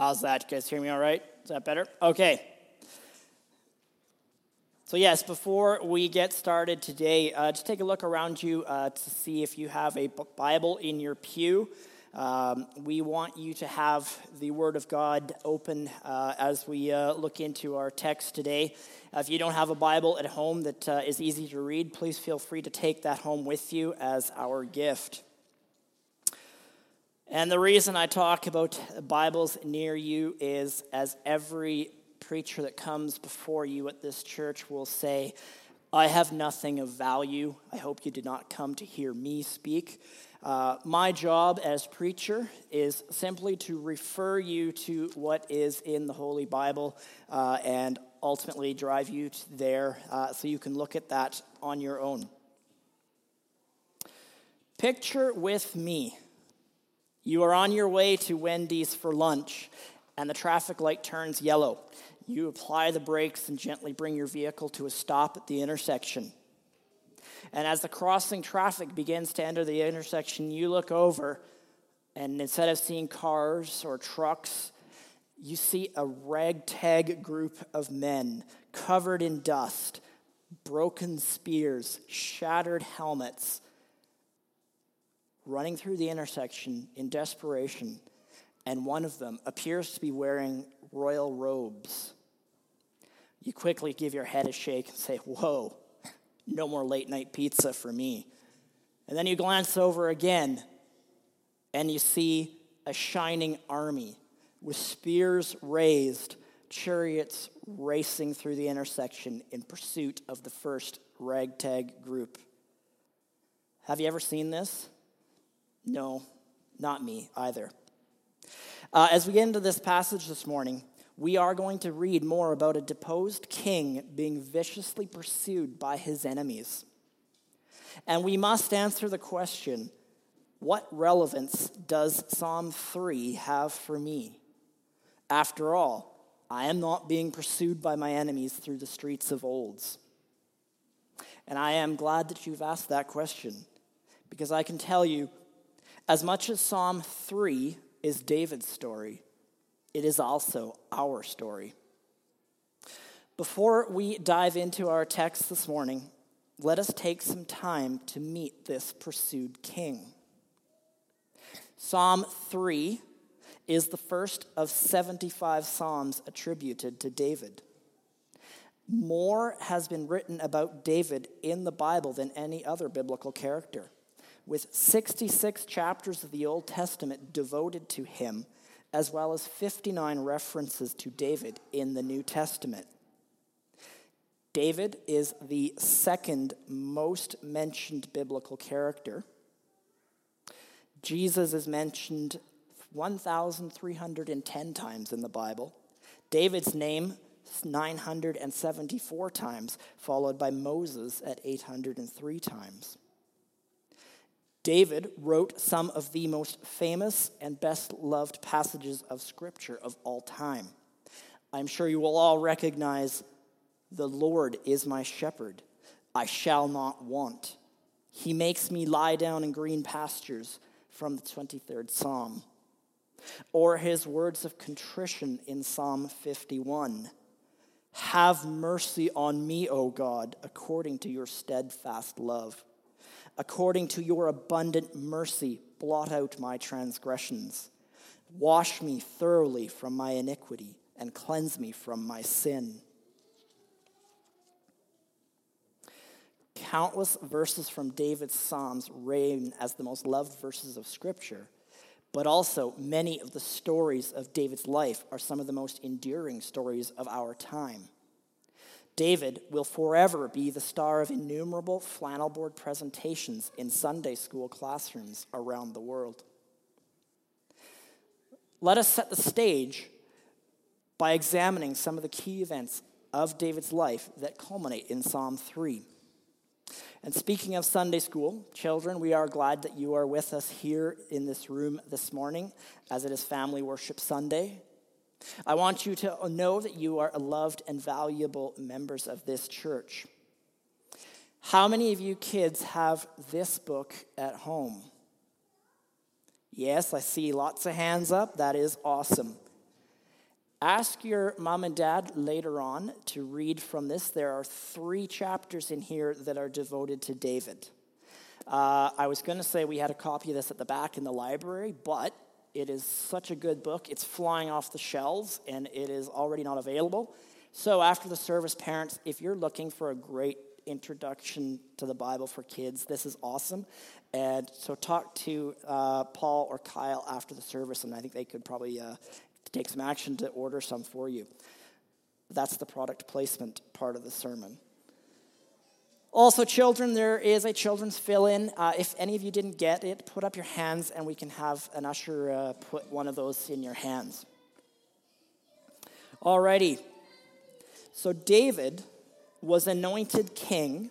How's that? You guys hear me all right? Is that better? Okay. So, yes, before we get started today, uh, just take a look around you uh, to see if you have a Bible in your pew. Um, we want you to have the Word of God open uh, as we uh, look into our text today. if you don't have a Bible at home that uh, is easy to read, please feel free to take that home with you as our gift. And the reason I talk about Bibles near you is as every preacher that comes before you at this church will say, I have nothing of value. I hope you did not come to hear me speak. Uh, my job as preacher is simply to refer you to what is in the Holy Bible uh, and ultimately drive you there uh, so you can look at that on your own. Picture with me you are on your way to Wendy's for lunch, and the traffic light turns yellow. You apply the brakes and gently bring your vehicle to a stop at the intersection. And as the crossing traffic begins to enter the intersection, you look over, and instead of seeing cars or trucks, you see a ragtag group of men covered in dust, broken spears, shattered helmets running through the intersection in desperation, and one of them appears to be wearing royal robes. You quickly give your head a shake and say, Whoa, no more late night pizza for me. And then you glance over again and you see a shining army with spears raised, chariots racing through the intersection in pursuit of the first ragtag group. Have you ever seen this? No, not me either. Uh, as we get into this passage this morning, we are going to read more about a deposed king being viciously pursued by his enemies. And we must answer the question what relevance does Psalm 3 have for me? After all, I am not being pursued by my enemies through the streets of Olds. And I am glad that you've asked that question because I can tell you as much as Psalm 3 is David's story, it is also our story. Before we dive into our text this morning, let us take some time to meet this pursued king. Psalm 3 is the first of 75 psalms attributed to David. More has been written about David in the Bible than any other biblical character with 66 chapters of the Old Testament devoted to him, as well as 59 references to David in the New Testament. David is the second most mentioned biblical character. Jesus is mentioned 1,310 times in the Bible. David's name 974 times, followed by Moses at 803 times. David wrote some of the most famous and best loved passages of Scripture of all time. I'm sure you will all recognize The Lord is my shepherd, I shall not want. He makes me lie down in green pastures from the 23rd Psalm. Or his words of contrition in Psalm 51 Have mercy on me, O God, according to your steadfast love According to your abundant mercy, blot out my transgressions. Wash me thoroughly from my iniquity and cleanse me from my sin. Countless verses from David's Psalms reign as the most loved verses of Scripture, But also, many of the stories of David's life are some of the most enduring stories of our time. David will forever be the star of innumerable flannel board presentations in Sunday school classrooms around the world. Let us set the stage by examining some of the key events of David's life that culminate in Psalm 3. And speaking of Sunday school, children, we are glad that you are with us here in this room this morning as it is Family Worship Sunday. I want you to know that you are loved and valuable members of this church. How many of you kids have this book at home? Yes, I see lots of hands up. That is awesome. Ask your mom and dad later on to read from this. There are three chapters in here that are devoted to David. Uh, I was going to say we had a copy of this at the back in the library, but it is such a good book. It's flying off the shelves and it is already not available. So, after the service, parents, if you're looking for a great introduction to the Bible for kids, this is awesome. And so, talk to uh, Paul or Kyle after the service, and I think they could probably uh, take some action to order some for you. That's the product placement part of the sermon. Also, children, there is a children's fill in. Uh, if any of you didn't get it, put up your hands and we can have an usher uh, put one of those in your hands. Alrighty. So, David was anointed king,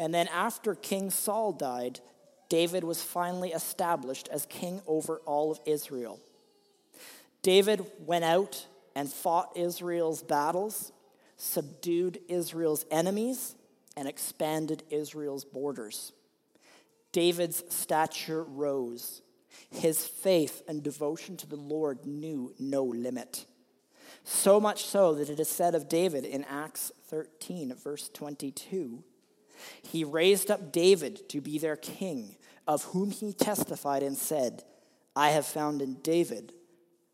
and then after King Saul died, David was finally established as king over all of Israel. David went out and fought Israel's battles, subdued Israel's enemies and expanded Israel's borders. David's stature rose. His faith and devotion to the Lord knew no limit. So much so that it is said of David in Acts 13, verse 22 He raised up David to be their king, of whom he testified and said, I have found in David,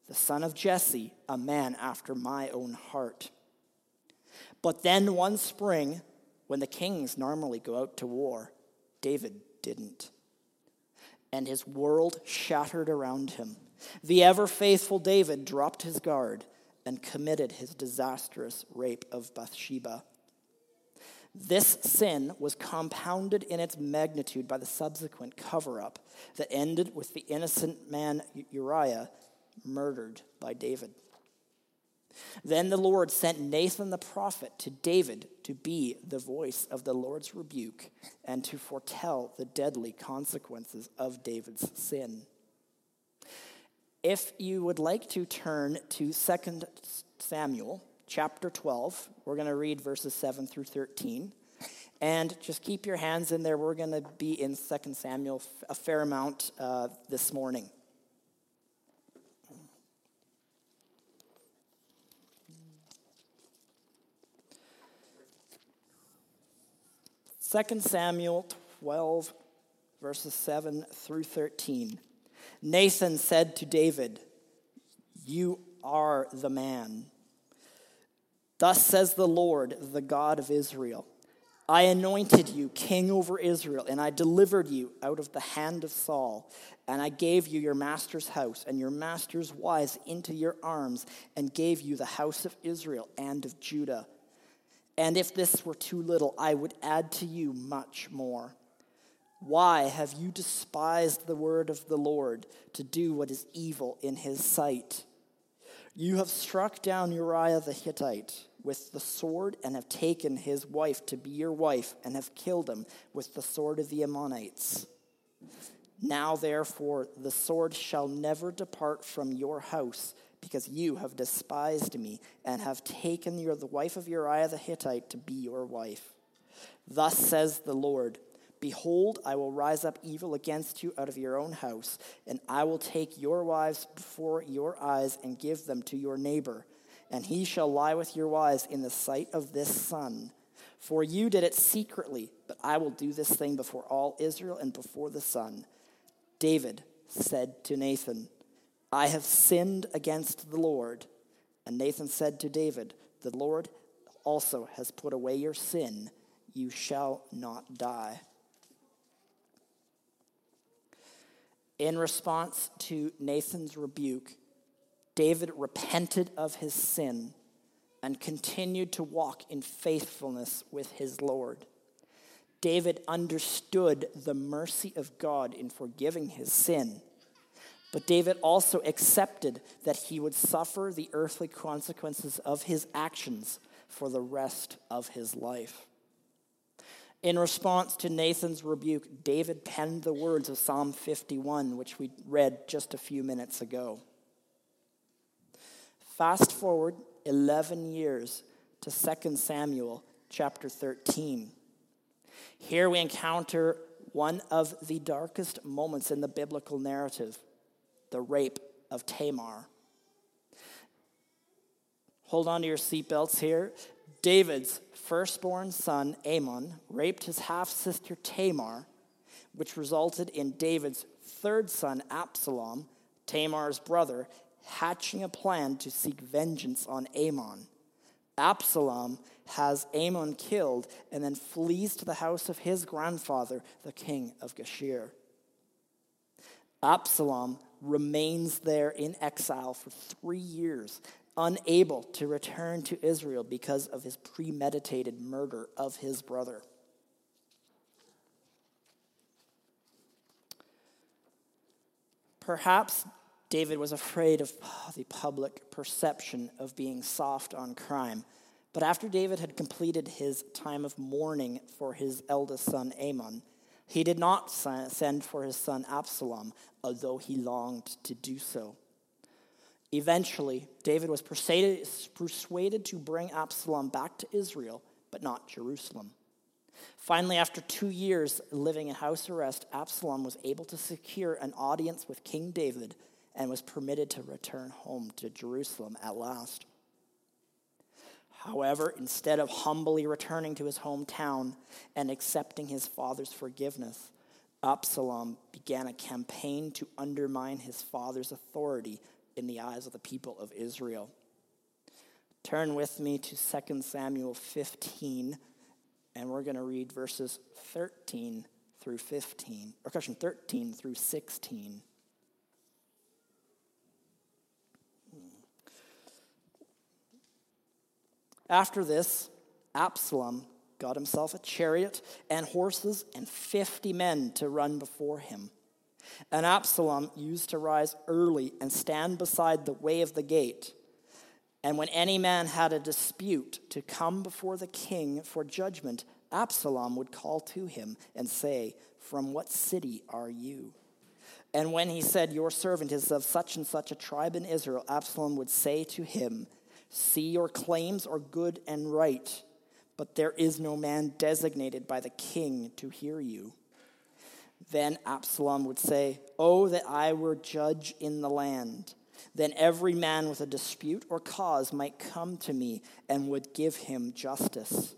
the son of Jesse, a man after my own heart. But then one spring, when the kings normally go out to war, David didn't. And his world shattered around him. The ever faithful David dropped his guard and committed his disastrous rape of Bathsheba. This sin was compounded in its magnitude by the subsequent cover up that ended with the innocent man Uriah murdered by David. Then the Lord sent Nathan the prophet to David to be the voice of the Lord's rebuke and to foretell the deadly consequences of David's sin. If you would like to turn to 2 Samuel chapter 12, we're going to read verses 7 through 13. And just keep your hands in there. We're going to be in 2 Samuel a fair amount uh, this morning. 2 Samuel 12, verses 7 through 13. Nathan said to David, You are the man. Thus says the Lord, the God of Israel I anointed you king over Israel, and I delivered you out of the hand of Saul. And I gave you your master's house and your master's wives into your arms, and gave you the house of Israel and of Judah. And if this were too little, I would add to you much more. Why have you despised the word of the Lord to do what is evil in his sight? You have struck down Uriah the Hittite with the sword and have taken his wife to be your wife and have killed him with the sword of the Ammonites. Now, therefore, the sword shall never depart from your house because you have despised me and have taken your, the wife of Uriah the Hittite to be your wife. Thus says the Lord Behold, I will rise up evil against you out of your own house, and I will take your wives before your eyes and give them to your neighbor, and he shall lie with your wives in the sight of this sun. For you did it secretly, but I will do this thing before all Israel and before the sun. David said to Nathan, I have sinned against the Lord. And Nathan said to David, The Lord also has put away your sin. You shall not die. In response to Nathan's rebuke, David repented of his sin and continued to walk in faithfulness with his Lord. David understood the mercy of God in forgiving his sin, but David also accepted that he would suffer the earthly consequences of his actions for the rest of his life. In response to Nathan's rebuke, David penned the words of Psalm 51, which we read just a few minutes ago. Fast forward 11 years to 2 Samuel chapter 13. Here we encounter one of the darkest moments in the biblical narrative the rape of Tamar. Hold on to your seatbelts here. David's firstborn son, Amnon, raped his half sister Tamar, which resulted in David's third son, Absalom, Tamar's brother, hatching a plan to seek vengeance on Amnon. Absalom has Amnon killed and then flees to the house of his grandfather, the king of Geshur. Absalom remains there in exile for three years, unable to return to Israel because of his premeditated murder of his brother. Perhaps David was afraid of the public perception of being soft on crime. But after David had completed his time of mourning for his eldest son Amnon, he did not send for his son Absalom, although he longed to do so. Eventually, David was persuaded to bring Absalom back to Israel, but not Jerusalem. Finally, after two years living in house arrest, Absalom was able to secure an audience with King David and was permitted to return home to Jerusalem at last. However, instead of humbly returning to his hometown and accepting his father's forgiveness, Absalom began a campaign to undermine his father's authority in the eyes of the people of Israel. Turn with me to 2 Samuel 15, and we're going to read verses 13 through 15, or question 13 through 16. After this, Absalom got himself a chariot and horses and 50 men to run before him. And Absalom used to rise early and stand beside the way of the gate. And when any man had a dispute to come before the king for judgment, Absalom would call to him and say, From what city are you? And when he said, Your servant is of such and such a tribe in Israel, Absalom would say to him, See, your claims are good and right, but there is no man designated by the king to hear you. Then Absalom would say, Oh, that I were judge in the land. Then every man with a dispute or cause might come to me and would give him justice.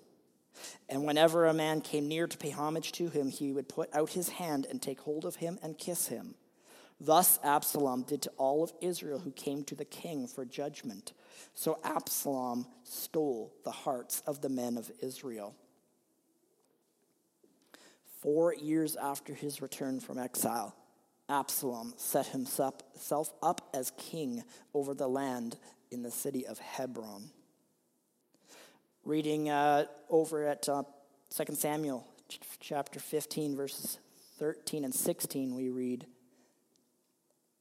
And whenever a man came near to pay homage to him, he would put out his hand and take hold of him and kiss him. Thus Absalom did to all of Israel who came to the king for judgment. So Absalom stole the hearts of the men of Israel. Four years after his return from exile, Absalom set himself up as king over the land in the city of Hebron. Reading uh, over at uh, 2 Samuel chapter 15, verses 13 and 16, we read,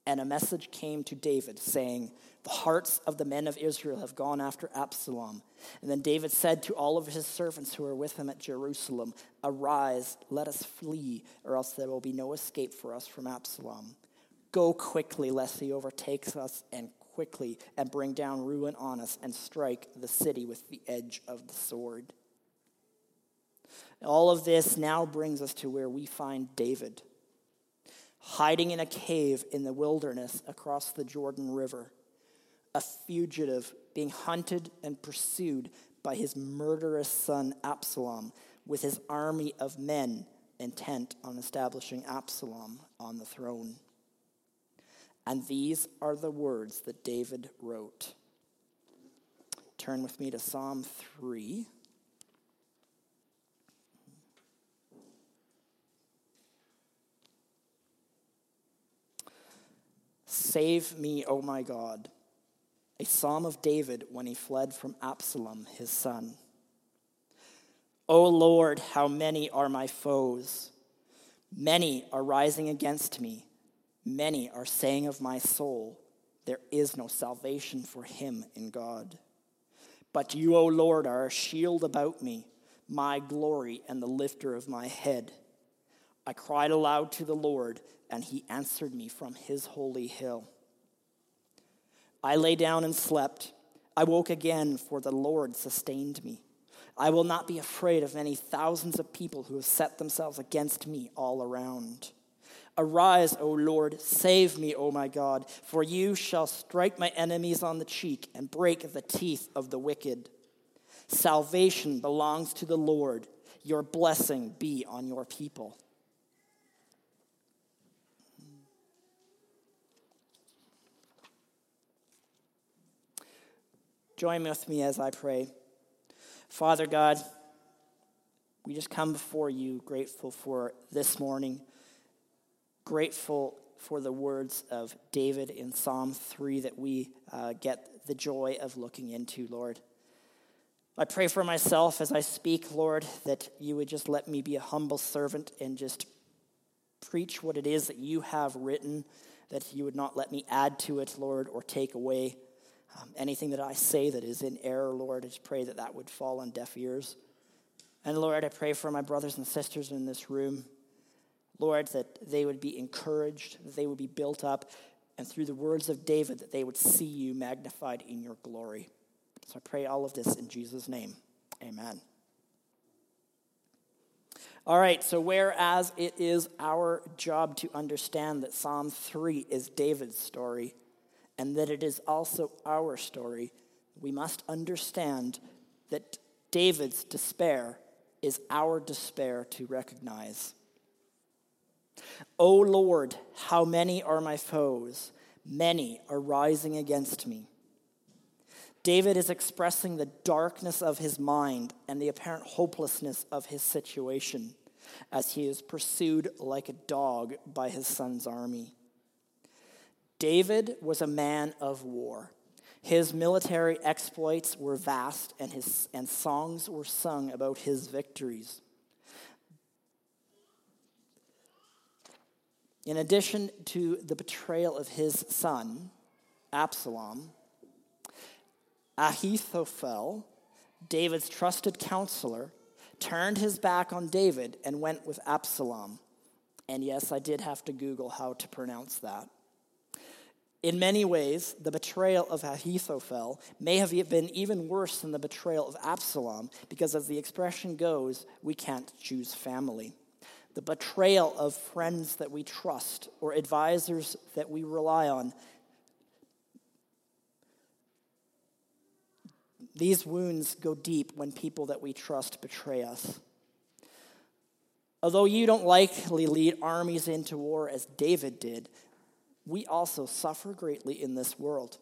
And a message came to David saying, the hearts of the men of Israel have gone after Absalom. And then David said to all of his servants who were with him at Jerusalem, Arise, let us flee, or else there will be no escape for us from Absalom. Go quickly, lest he overtakes us, and quickly, and bring down ruin on us, and strike the city with the edge of the sword. All of this now brings us to where we find David, hiding in a cave in the wilderness across the Jordan River a fugitive being hunted and pursued by his murderous son Absalom with his army of men intent on establishing Absalom on the throne. And these are the words that David wrote. Turn with me to Psalm 3. Save me, O my God. A psalm of David when he fled from Absalom, his son. O Lord, how many are my foes? Many are rising against me. Many are saying of my soul, There is no salvation for him in God. But you, O Lord, are a shield about me, my glory and the lifter of my head. I cried aloud to the Lord, and he answered me from his holy hill. I lay down and slept. I woke again, for the Lord sustained me. I will not be afraid of many thousands of people who have set themselves against me all around. Arise, O Lord, save me, O my God, for you shall strike my enemies on the cheek and break the teeth of the wicked. Salvation belongs to the Lord. Your blessing be on your people. Join with me as I pray. Father God, we just come before you grateful for this morning, grateful for the words of David in Psalm 3 that we uh, get the joy of looking into, Lord. I pray for myself as I speak, Lord, that you would just let me be a humble servant and just preach what it is that you have written, that you would not let me add to it, Lord, or take away. Um, anything that I say that is in error, Lord, I just pray that that would fall on deaf ears. And Lord, I pray for my brothers and sisters in this room, Lord, that they would be encouraged, that they would be built up, and through the words of David, that they would see you magnified in your glory. So I pray all of this in Jesus' name. Amen. All right, so whereas it is our job to understand that Psalm 3 is David's story, and that it is also our story, we must understand that David's despair is our despair to recognize. O Lord, how many are my foes? Many are rising against me. David is expressing the darkness of his mind and the apparent hopelessness of his situation as he is pursued like a dog by his son's army. David was a man of war. His military exploits were vast, and, his, and songs were sung about his victories. In addition to the betrayal of his son, Absalom, Ahithophel, David's trusted counselor, turned his back on David and went with Absalom. And yes, I did have to Google how to pronounce that. In many ways, the betrayal of Ahithophel may have been even worse than the betrayal of Absalom, because as the expression goes, we can't choose family. The betrayal of friends that we trust or advisors that we rely on. These wounds go deep when people that we trust betray us. Although you don't likely lead armies into war as David did, we also suffer greatly in this world.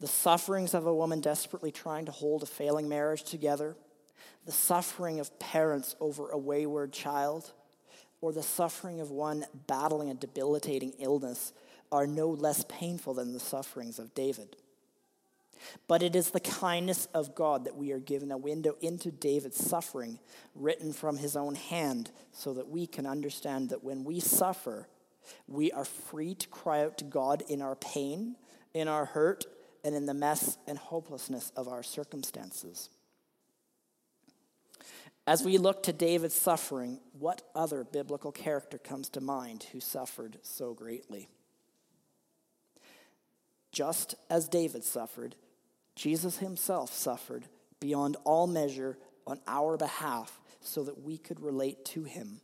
The sufferings of a woman desperately trying to hold a failing marriage together, the suffering of parents over a wayward child, or the suffering of one battling a debilitating illness are no less painful than the sufferings of David. But it is the kindness of God that we are given a window into David's suffering, written from his own hand, so that we can understand that when we suffer, we are free to cry out to God in our pain, in our hurt, and in the mess and hopelessness of our circumstances. As we look to David's suffering, what other biblical character comes to mind who suffered so greatly? Just as David suffered, Jesus himself suffered beyond all measure on our behalf so that we could relate to him.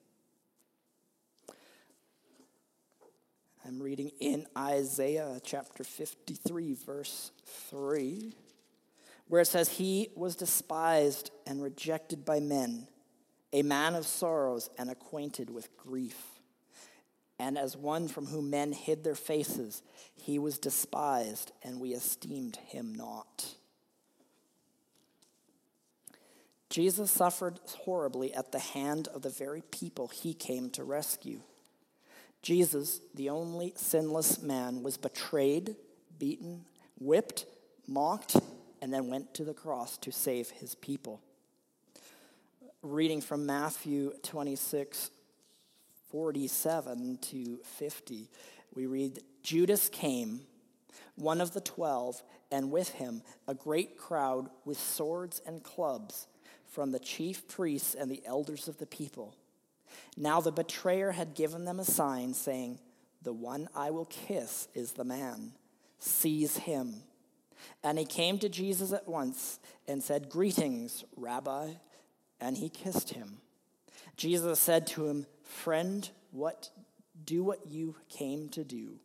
I'm reading in Isaiah chapter 53, verse 3, where it says, He was despised and rejected by men, a man of sorrows and acquainted with grief. And as one from whom men hid their faces, he was despised, and we esteemed him not. Jesus suffered horribly at the hand of the very people he came to rescue. Jesus, the only sinless man, was betrayed, beaten, whipped, mocked, and then went to the cross to save his people. Reading from Matthew 26, 47 to 50, we read Judas came, one of the twelve, and with him a great crowd with swords and clubs from the chief priests and the elders of the people. Now the betrayer had given them a sign, saying, The one I will kiss is the man. Seize him. And he came to Jesus at once and said, Greetings, Rabbi. And he kissed him. Jesus said to him, Friend, what do what you came to do.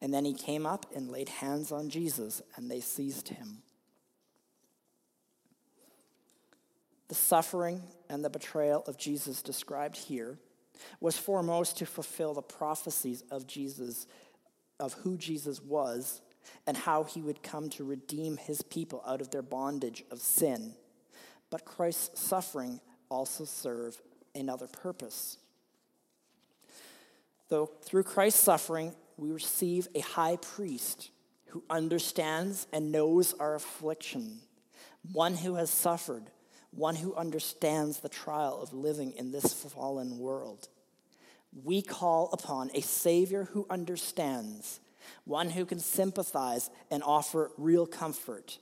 And then he came up and laid hands on Jesus, and they seized him. The suffering and the betrayal of Jesus described here was foremost to fulfill the prophecies of Jesus, of who Jesus was, and how he would come to redeem his people out of their bondage of sin. But Christ's suffering also served another purpose. Though through Christ's suffering, we receive a high priest who understands and knows our affliction, one who has suffered one who understands the trial of living in this fallen world. We call upon a Savior who understands, one who can sympathize and offer real comfort.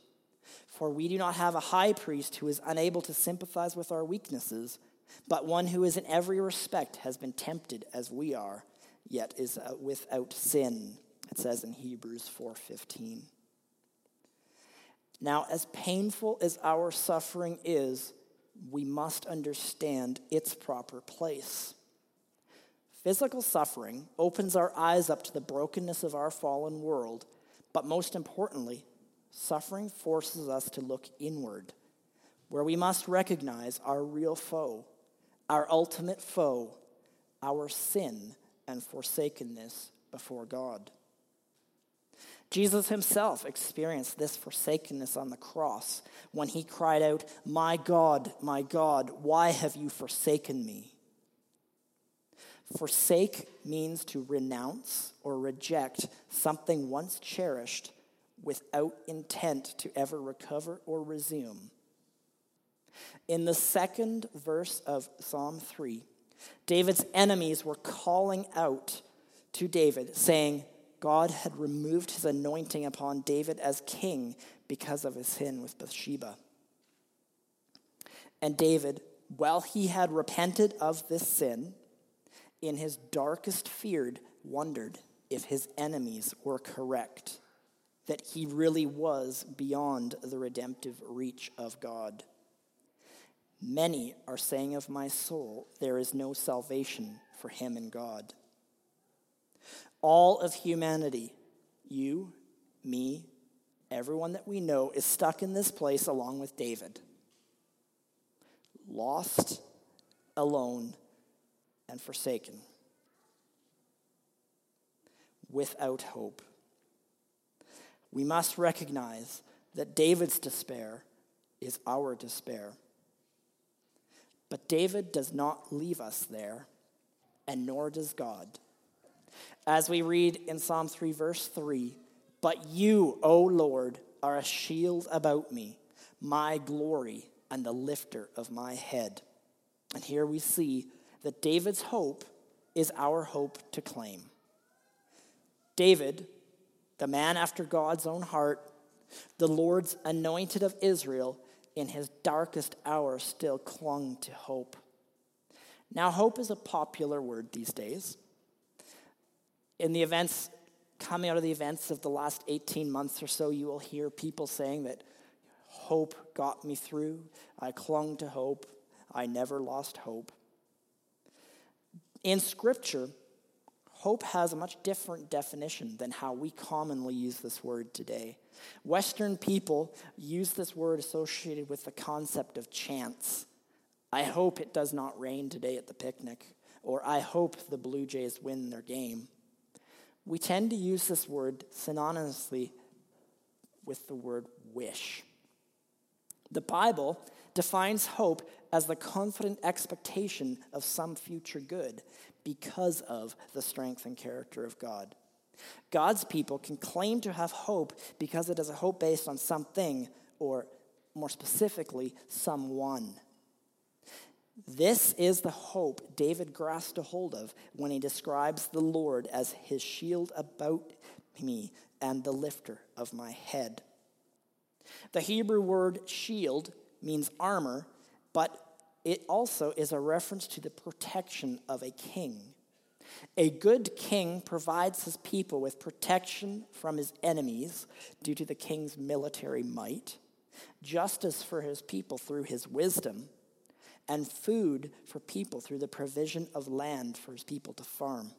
For we do not have a high priest who is unable to sympathize with our weaknesses, but one who is in every respect has been tempted as we are, yet is uh, without sin. It says in Hebrews 4:15. Now, as painful as our suffering is, we must understand its proper place. Physical suffering opens our eyes up to the brokenness of our fallen world, but most importantly, suffering forces us to look inward, where we must recognize our real foe, our ultimate foe, our sin and forsakenness before God. Jesus himself experienced this forsakenness on the cross when he cried out, My God, my God, why have you forsaken me? Forsake means to renounce or reject something once cherished without intent to ever recover or resume. In the second verse of Psalm 3, David's enemies were calling out to David, saying, God had removed his anointing upon David as king because of his sin with Bathsheba. And David, while he had repented of this sin, in his darkest fear, wondered if his enemies were correct, that he really was beyond the redemptive reach of God. Many are saying of my soul, there is no salvation for him in God all of humanity, you, me, everyone that we know, is stuck in this place along with David. Lost, alone, and forsaken. Without hope. We must recognize that David's despair is our despair. But David does not leave us there, and nor does God. As we read in Psalm 3, verse 3 But you, O Lord, are a shield about me, my glory, and the lifter of my head. And here we see that David's hope is our hope to claim. David, the man after God's own heart, the Lord's anointed of Israel, in his darkest hour still clung to hope. Now, hope is a popular word these days in the events, coming out of the events of the last 18 months or so, you will hear people saying that hope got me through. I clung to hope. I never lost hope. In Scripture, hope has a much different definition than how we commonly use this word today. Western people use this word associated with the concept of chance. I hope it does not rain today at the picnic, or I hope the Blue Jays win their game we tend to use this word synonymously with the word wish. The Bible defines hope as the confident expectation of some future good because of the strength and character of God. God's people can claim to have hope because it is a hope based on something, or more specifically, someone. This is the hope David grasped a hold of when he describes the Lord as his shield about me and the lifter of my head. The Hebrew word shield means armor, but it also is a reference to the protection of a king. A good king provides his people with protection from his enemies due to the king's military might, justice for his people through his wisdom, and food for people through the provision of land for his people to farm.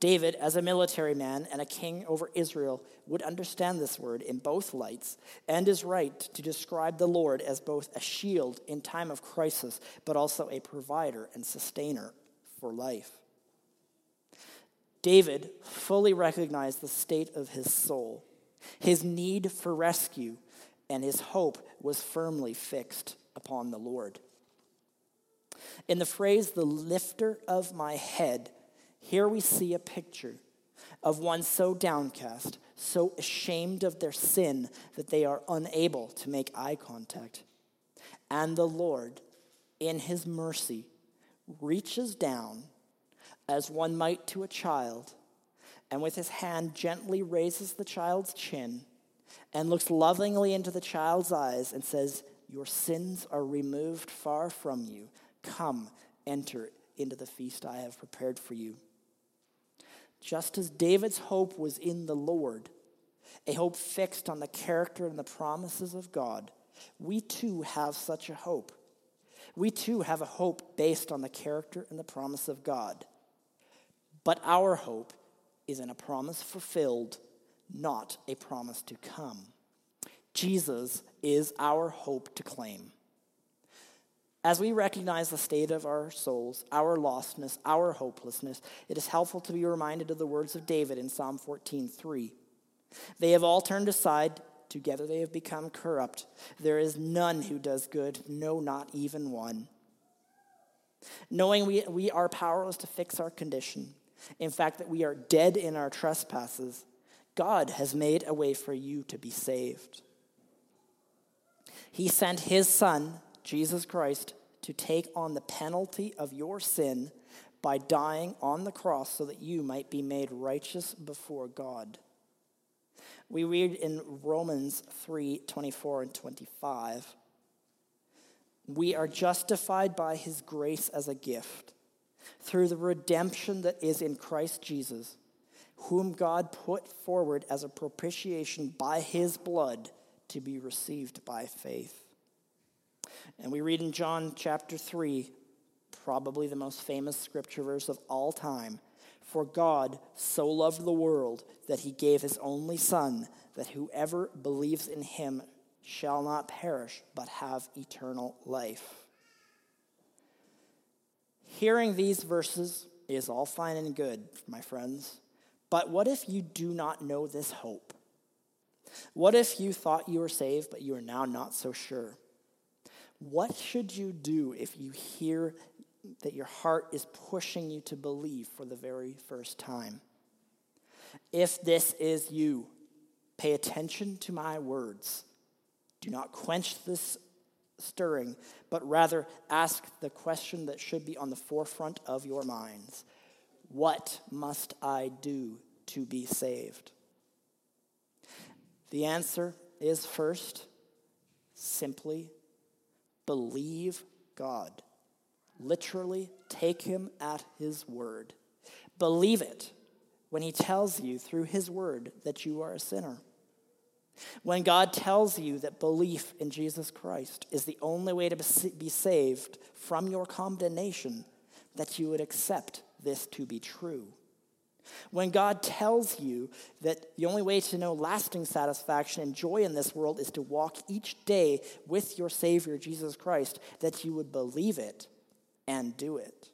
David, as a military man and a king over Israel, would understand this word in both lights and is right to describe the Lord as both a shield in time of crisis, but also a provider and sustainer for life. David fully recognized the state of his soul, his need for rescue, and his hope was firmly fixed upon the Lord. In the phrase, the lifter of my head, here we see a picture of one so downcast, so ashamed of their sin that they are unable to make eye contact. And the Lord, in his mercy, reaches down as one might to a child, and with his hand gently raises the child's chin and looks lovingly into the child's eyes and says, Your sins are removed far from you. Come, enter into the feast I have prepared for you. Just as David's hope was in the Lord, a hope fixed on the character and the promises of God, we too have such a hope. We too have a hope based on the character and the promise of God. But our hope is in a promise fulfilled, not a promise to come. Jesus is our hope to claim. As we recognize the state of our souls, our lostness, our hopelessness, it is helpful to be reminded of the words of David in Psalm 14:3. They have all turned aside, together they have become corrupt. There is none who does good, no, not even one. Knowing we, we are powerless to fix our condition, in fact, that we are dead in our trespasses, God has made a way for you to be saved. He sent his Son, Jesus Christ, to take on the penalty of your sin by dying on the cross so that you might be made righteous before God. We read in Romans 3 24 and 25. We are justified by his grace as a gift through the redemption that is in Christ Jesus, whom God put forward as a propitiation by his blood to be received by faith. And we read in John chapter 3, probably the most famous scripture verse of all time For God so loved the world that he gave his only Son, that whoever believes in him shall not perish, but have eternal life. Hearing these verses is all fine and good, my friends. But what if you do not know this hope? What if you thought you were saved, but you are now not so sure? What should you do if you hear that your heart is pushing you to believe for the very first time? If this is you, pay attention to my words. Do not quench this stirring, but rather ask the question that should be on the forefront of your minds What must I do to be saved? The answer is first, simply believe God. Literally, take him at his word. Believe it when he tells you through his word that you are a sinner. When God tells you that belief in Jesus Christ is the only way to be saved from your condemnation, that you would accept this to be true. When God tells you that the only way to know lasting satisfaction and joy in this world is to walk each day with your Savior, Jesus Christ, that you would believe it and do it.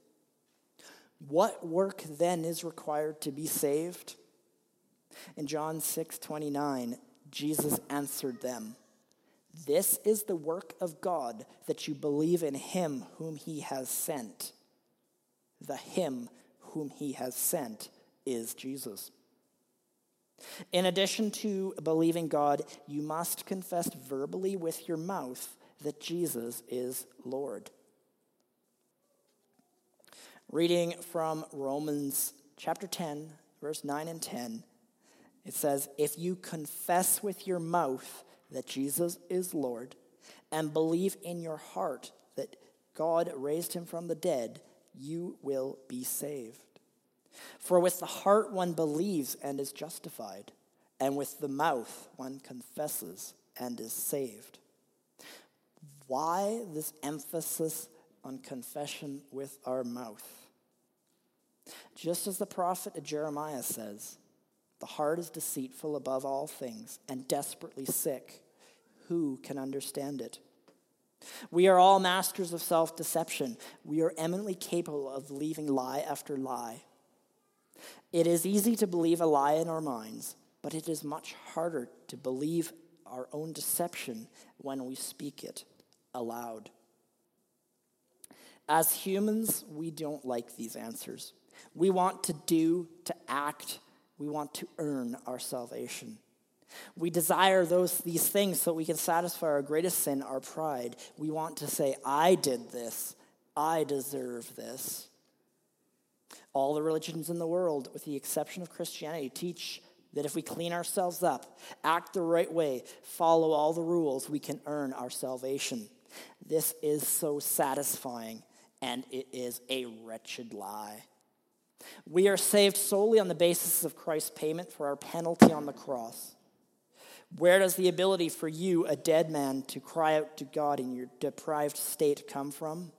What work then is required to be saved? In John 6 29, Jesus answered them, This is the work of God, that you believe in him whom he has sent. The him whom he has sent is Jesus. In addition to believing God, you must confess verbally with your mouth that Jesus is Lord. Reading from Romans chapter 10, verse 9 and 10, it says, If you confess with your mouth that Jesus is Lord and believe in your heart that God raised him from the dead, you will be saved. For with the heart one believes and is justified, and with the mouth one confesses and is saved. Why this emphasis on confession with our mouth? Just as the prophet Jeremiah says, the heart is deceitful above all things and desperately sick. Who can understand it? We are all masters of self deception. We are eminently capable of believing lie after lie. It is easy to believe a lie in our minds, but it is much harder to believe our own deception when we speak it aloud. As humans, we don't like these answers. We want to do, to act, we want to earn our salvation. We desire those, these things so we can satisfy our greatest sin, our pride. We want to say, I did this, I deserve this. All the religions in the world, with the exception of Christianity, teach that if we clean ourselves up, act the right way, follow all the rules, we can earn our salvation. This is so satisfying, and it is a wretched lie. We are saved solely on the basis of Christ's payment for our penalty on the cross. Where does the ability for you, a dead man, to cry out to God in your deprived state come from?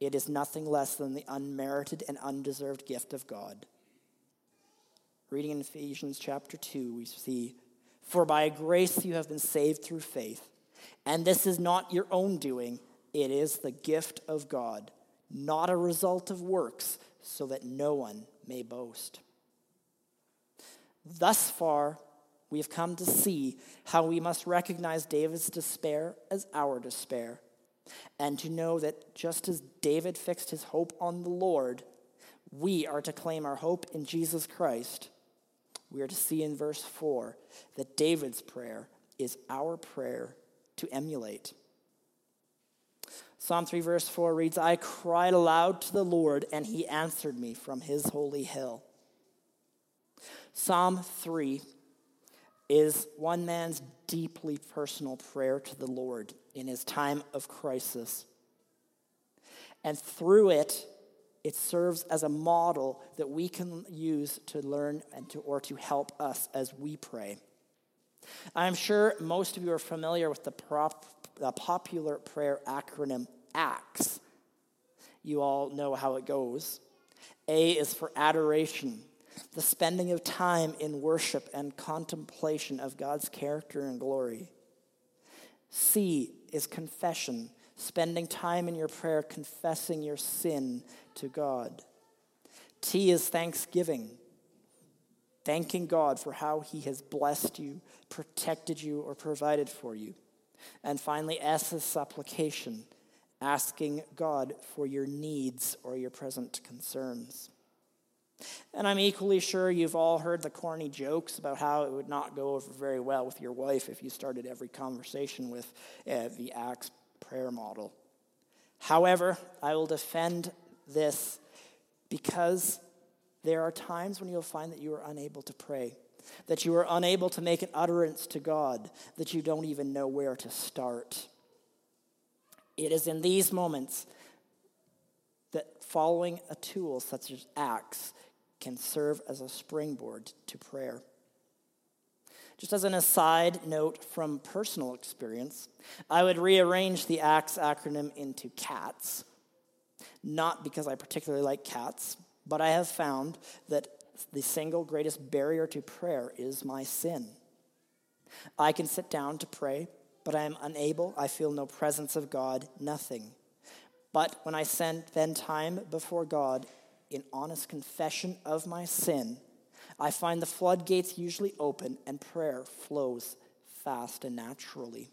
It is nothing less than the unmerited and undeserved gift of God. Reading in Ephesians chapter 2, we see, For by grace you have been saved through faith, and this is not your own doing, it is the gift of God, not a result of works so that no one may boast. Thus far, we have come to see how we must recognize David's despair as our despair, and to know that just as David fixed his hope on the Lord, we are to claim our hope in Jesus Christ. We are to see in verse 4 that David's prayer is our prayer to emulate. Psalm 3, verse 4 reads, I cried aloud to the Lord, and he answered me from his holy hill. Psalm 3 is one man's deeply personal prayer to the Lord in his time of crisis. And through it, it serves as a model that we can use to learn and to, or to help us as we pray. I'm sure most of you are familiar with the prop, the popular prayer acronym ACTS. You all know how it goes. A is for adoration, the spending of time in worship and contemplation of God's character and glory. C is confession, spending time in your prayer confessing your sin to God. T is thanksgiving, thanking God for how he has blessed you, protected you, or provided for you. And finally, S is supplication, asking God for your needs or your present concerns. And I'm equally sure you've all heard the corny jokes about how it would not go over very well with your wife if you started every conversation with uh, the Acts prayer model. However, I will defend this because there are times when you'll find that you are unable to pray, that you are unable to make an utterance to God, that you don't even know where to start. It is in these moments that following a tool such as Acts can serve as a springboard to prayer. Just as an aside note from personal experience, I would rearrange the ACTS acronym into CATS, not because I particularly like cats, but I have found that the single greatest barrier to prayer is my sin. I can sit down to pray, but I am unable. I feel no presence of God, nothing. But when I spend time before God in honest confession of my sin, I find the floodgates usually open and prayer flows fast and naturally.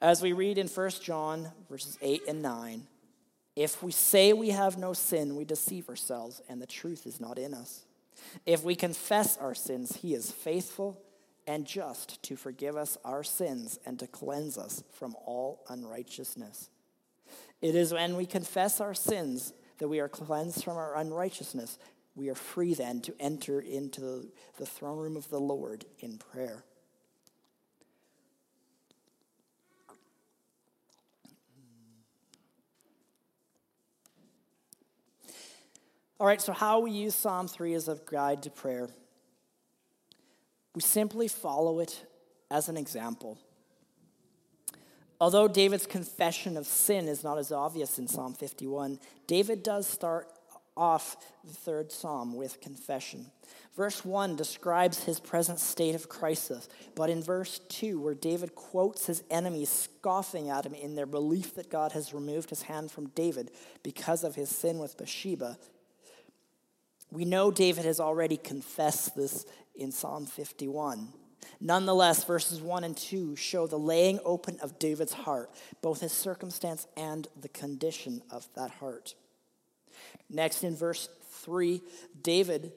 As we read in 1 John verses 8 and 9, if we say we have no sin, we deceive ourselves, and the truth is not in us. If we confess our sins, he is faithful and just to forgive us our sins and to cleanse us from all unrighteousness. It is when we confess our sins that we are cleansed from our unrighteousness. We are free then to enter into the throne room of the Lord in prayer. All right, so how we use Psalm 3 as a guide to prayer. We simply follow it as an example. Although David's confession of sin is not as obvious in Psalm 51, David does start off the third psalm with confession. Verse 1 describes his present state of crisis, but in verse 2, where David quotes his enemies scoffing at him in their belief that God has removed his hand from David because of his sin with Bathsheba, we know David has already confessed this in Psalm 51. Nonetheless, verses 1 and 2 show the laying open of David's heart, both his circumstance and the condition of that heart. Next, in verse 3, David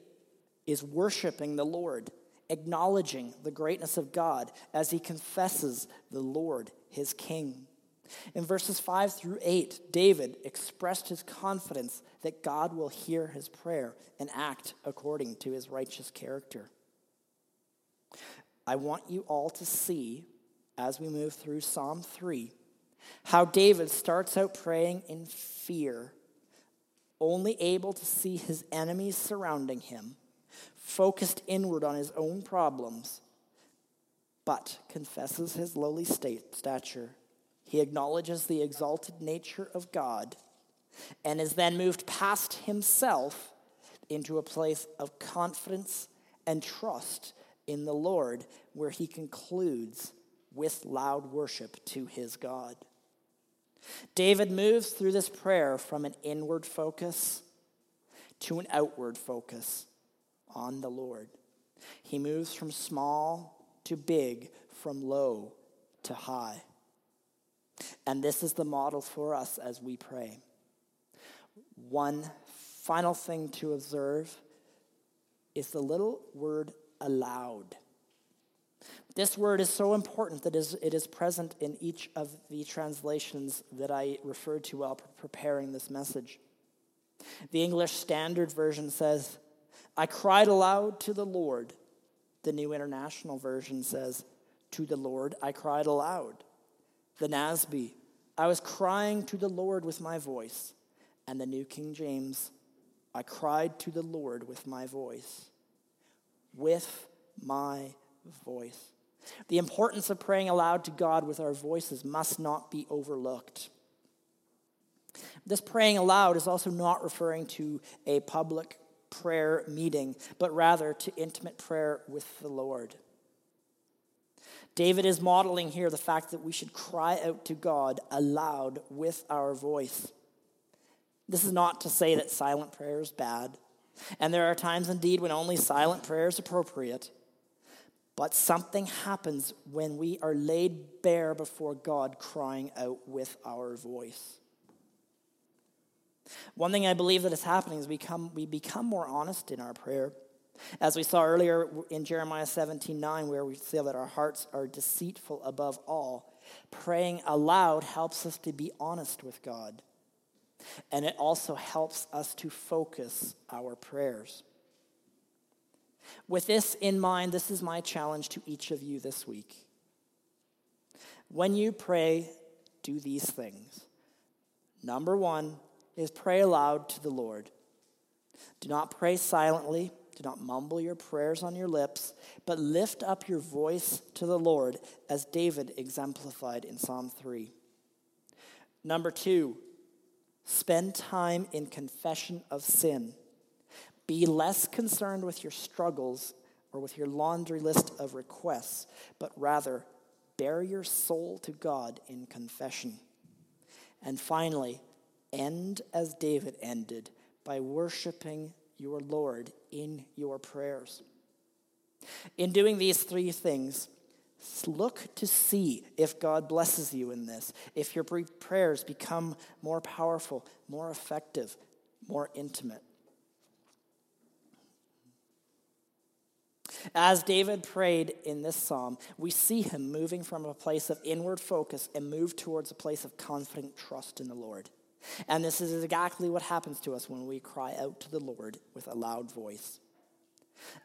is worshiping the Lord, acknowledging the greatness of God as he confesses the Lord, his king. In verses 5 through 8, David expressed his confidence that God will hear his prayer and act according to his righteous character. I want you all to see, as we move through Psalm 3, how David starts out praying in fear, only able to see his enemies surrounding him, focused inward on his own problems, but confesses his lowly state, stature. He acknowledges the exalted nature of God and is then moved past himself into a place of confidence and trust in the Lord, where he concludes with loud worship to his God. David moves through this prayer from an inward focus to an outward focus on the Lord. He moves from small to big, from low to high. And this is the model for us as we pray. One final thing to observe is the little word aloud. This word is so important that it is present in each of the translations that I referred to while preparing this message. The English Standard Version says, I cried aloud to the Lord. The New International Version says, To the Lord I cried aloud the NASB. I was crying to the Lord with my voice. And the New King James, I cried to the Lord with my voice. With my voice. The importance of praying aloud to God with our voices must not be overlooked. This praying aloud is also not referring to a public prayer meeting, but rather to intimate prayer with the Lord. David is modeling here the fact that we should cry out to God aloud with our voice. This is not to say that silent prayer is bad, and there are times indeed when only silent prayer is appropriate. But something happens when we are laid bare before God, crying out with our voice. One thing I believe that is happening is we become, we become more honest in our prayer. As we saw earlier in Jeremiah 17 9, where we see that our hearts are deceitful above all, praying aloud helps us to be honest with God. And it also helps us to focus our prayers. With this in mind, this is my challenge to each of you this week. When you pray, do these things. Number one is pray aloud to the Lord. Do not pray silently do not mumble your prayers on your lips, but lift up your voice to the Lord, as David exemplified in Psalm 3. Number two, spend time in confession of sin. Be less concerned with your struggles or with your laundry list of requests, but rather bare your soul to God in confession. And finally, end as David ended by worshiping your Lord in your prayers. In doing these three things, Look to see if God blesses you in this, if your prayers become more powerful, more effective, more intimate. As David prayed in this psalm, we see him moving from a place of inward focus and move towards a place of confident trust in the Lord. And this is exactly what happens to us when we cry out to the Lord with a loud voice.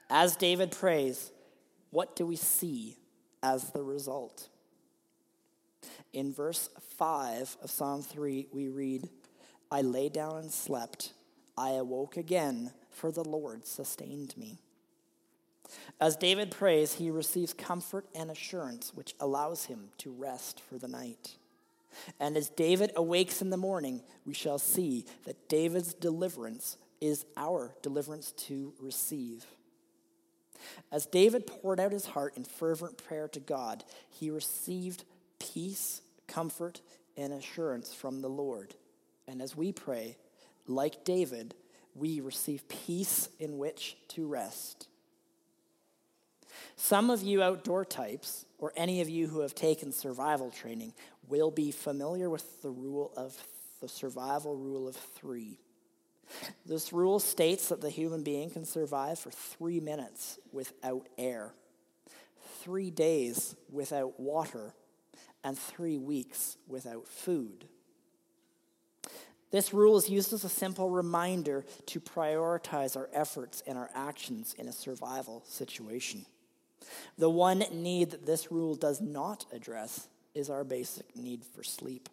As David prays, what do we see as the result? In verse 5 of Psalm 3, we read, I lay down and slept. I awoke again, for the Lord sustained me. As David prays, he receives comfort and assurance, which allows him to rest for the night. And as David awakes in the morning, we shall see that David's deliverance is our deliverance to receive. As David poured out his heart in fervent prayer to God, he received peace, comfort, and assurance from the Lord. And as we pray, like David, we receive peace in which to rest. Some of you outdoor types, or any of you who have taken survival training, will be familiar with the rule of the survival rule of three. This rule states that the human being can survive for three minutes without air, three days without water, and three weeks without food. This rule is used as a simple reminder to prioritize our efforts and our actions in a survival situation. The one need that this rule does not address is our basic need for sleep.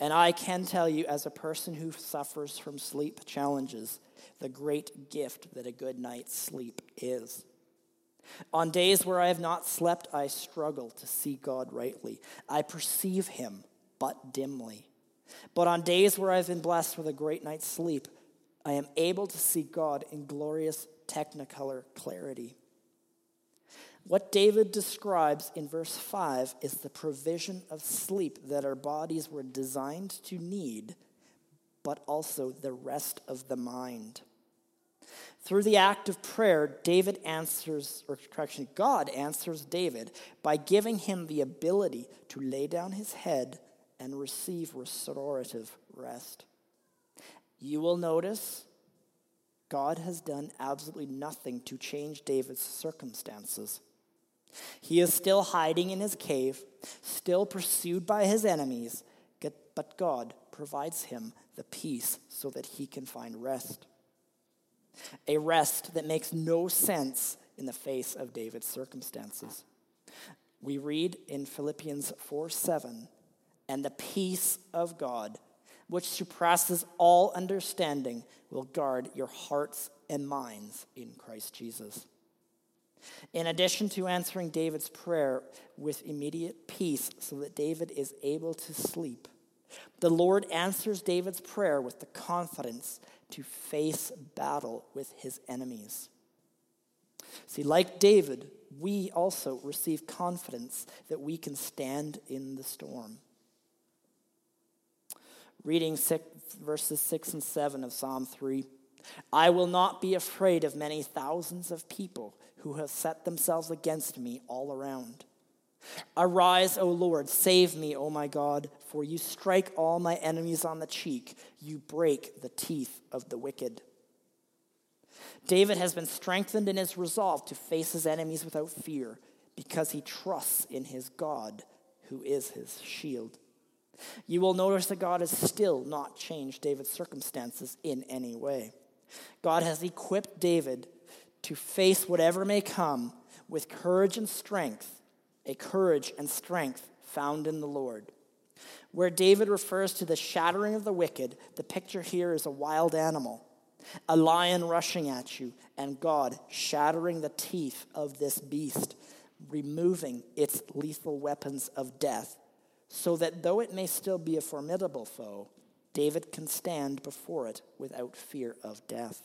And I can tell you, as a person who suffers from sleep challenges, the great gift that a good night's sleep is. On days where I have not slept, I struggle to see God rightly. I perceive Him, but dimly. But on days where I've been blessed with a great night's sleep, I am able to see God in glorious technicolor clarity. What David describes in verse 5 is the provision of sleep that our bodies were designed to need, but also the rest of the mind. Through the act of prayer, David answers, or correction, God answers David by giving him the ability to lay down his head and receive restorative rest. You will notice God has done absolutely nothing to change David's circumstances. He is still hiding in his cave, still pursued by his enemies, but God provides him the peace so that he can find rest. A rest that makes no sense in the face of David's circumstances. We read in Philippians 4 7, and the peace of God, which surpasses all understanding, will guard your hearts and minds in Christ Jesus. In addition to answering David's prayer with immediate peace so that David is able to sleep, the Lord answers David's prayer with the confidence to face battle with his enemies. See, like David, we also receive confidence that we can stand in the storm. Reading six, verses 6 and 7 of Psalm 3 I will not be afraid of many thousands of people who have set themselves against me all around. Arise, O Lord, save me, O my God, for you strike all my enemies on the cheek, you break the teeth of the wicked. David has been strengthened in his resolve to face his enemies without fear because he trusts in his God, who is his shield. You will notice that God has still not changed David's circumstances in any way. God has equipped David to face whatever may come with courage and strength, a courage and strength found in the Lord. Where David refers to the shattering of the wicked, the picture here is a wild animal, a lion rushing at you, and God shattering the teeth of this beast, removing its lethal weapons of death, so that though it may still be a formidable foe, David can stand before it without fear of death.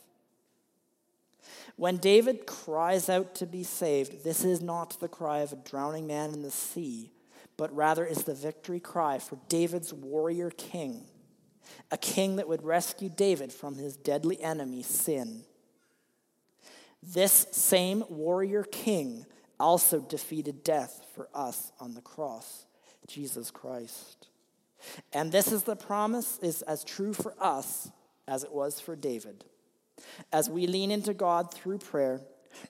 When David cries out to be saved, this is not the cry of a drowning man in the sea, but rather is the victory cry for David's warrior king, a king that would rescue David from his deadly enemy, sin. This same warrior king also defeated death for us on the cross, Jesus Christ. And this is the promise is as true for us as it was for David. As we lean into God through prayer,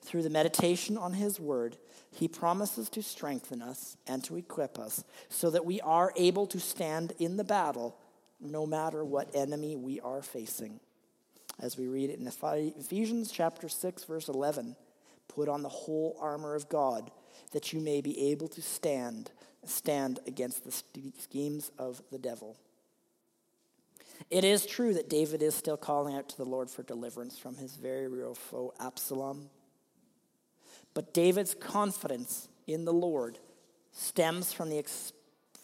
through the meditation on his word, he promises to strengthen us and to equip us so that we are able to stand in the battle no matter what enemy we are facing. As we read it in Ephesians chapter 6 verse 11, put on the whole armor of God that you may be able to stand stand against the schemes of the devil. It is true that David is still calling out to the Lord for deliverance from his very real foe Absalom. But David's confidence in the Lord stems from the,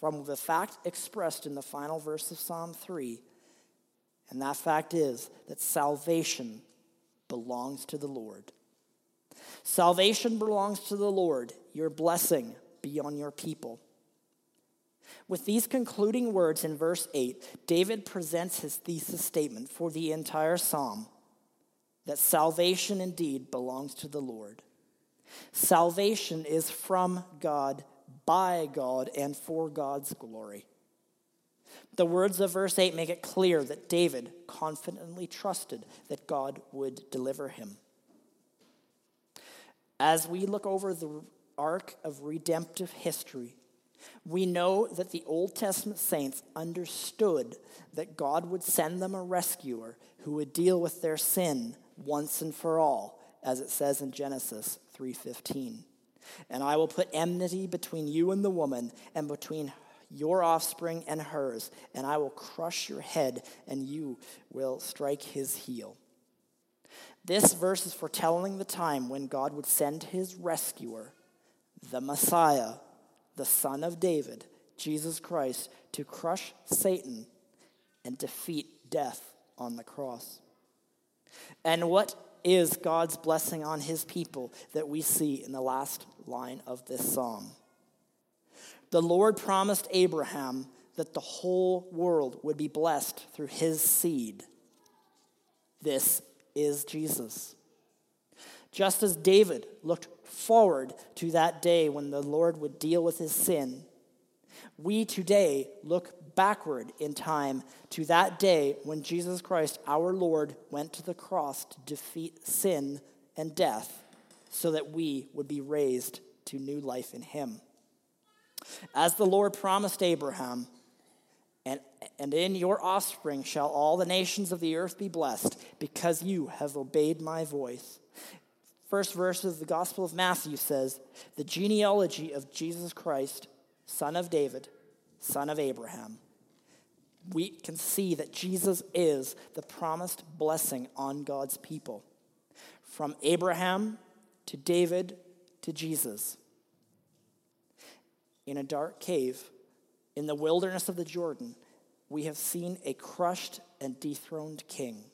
from the fact expressed in the final verse of Psalm 3. And that fact is that salvation belongs to the Lord. Salvation belongs to the Lord. Your blessing be on your people. With these concluding words in verse 8, David presents his thesis statement for the entire psalm that salvation indeed belongs to the Lord. Salvation is from God, by God, and for God's glory. The words of verse 8 make it clear that David confidently trusted that God would deliver him. As we look over the arc of redemptive history, we know that the Old Testament saints understood that God would send them a rescuer who would deal with their sin once and for all, as it says in Genesis 3:15. And I will put enmity between you and the woman and between your offspring and hers, and I will crush your head and you will strike his heel. This verse is foretelling the time when God would send his rescuer, the Messiah, the Son of David, Jesus Christ, to crush Satan and defeat death on the cross. And what is God's blessing on his people that we see in the last line of this psalm. The Lord promised Abraham that the whole world would be blessed through his seed. This is Jesus. Just as David looked forward to that day when the Lord would deal with his sin, we today look backward in time to that day when Jesus Christ, our Lord, went to the cross to defeat sin and death so that we would be raised to new life in Him. As the Lord promised Abraham, and, and in your offspring shall all the nations of the earth be blessed, because you have obeyed my voice. First verse of the Gospel of Matthew says, The genealogy of Jesus Christ, son of David, son of Abraham we can see that Jesus is the promised blessing on God's people. From Abraham to David to Jesus. In a dark cave in the wilderness of the Jordan, we have seen a crushed and dethroned king,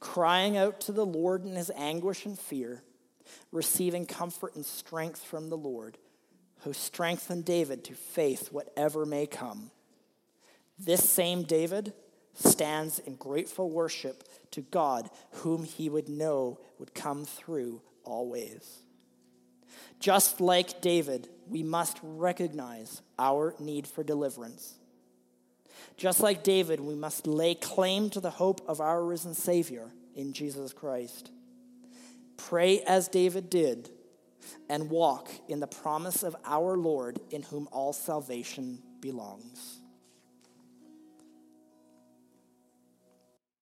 crying out to the Lord in his anguish and fear, receiving comfort and strength from the Lord, who strengthened David to faith whatever may come. This same David stands in grateful worship to God, whom he would know would come through always. Just like David, we must recognize our need for deliverance. Just like David, we must lay claim to the hope of our risen Savior in Jesus Christ. Pray as David did and walk in the promise of our Lord in whom all salvation belongs.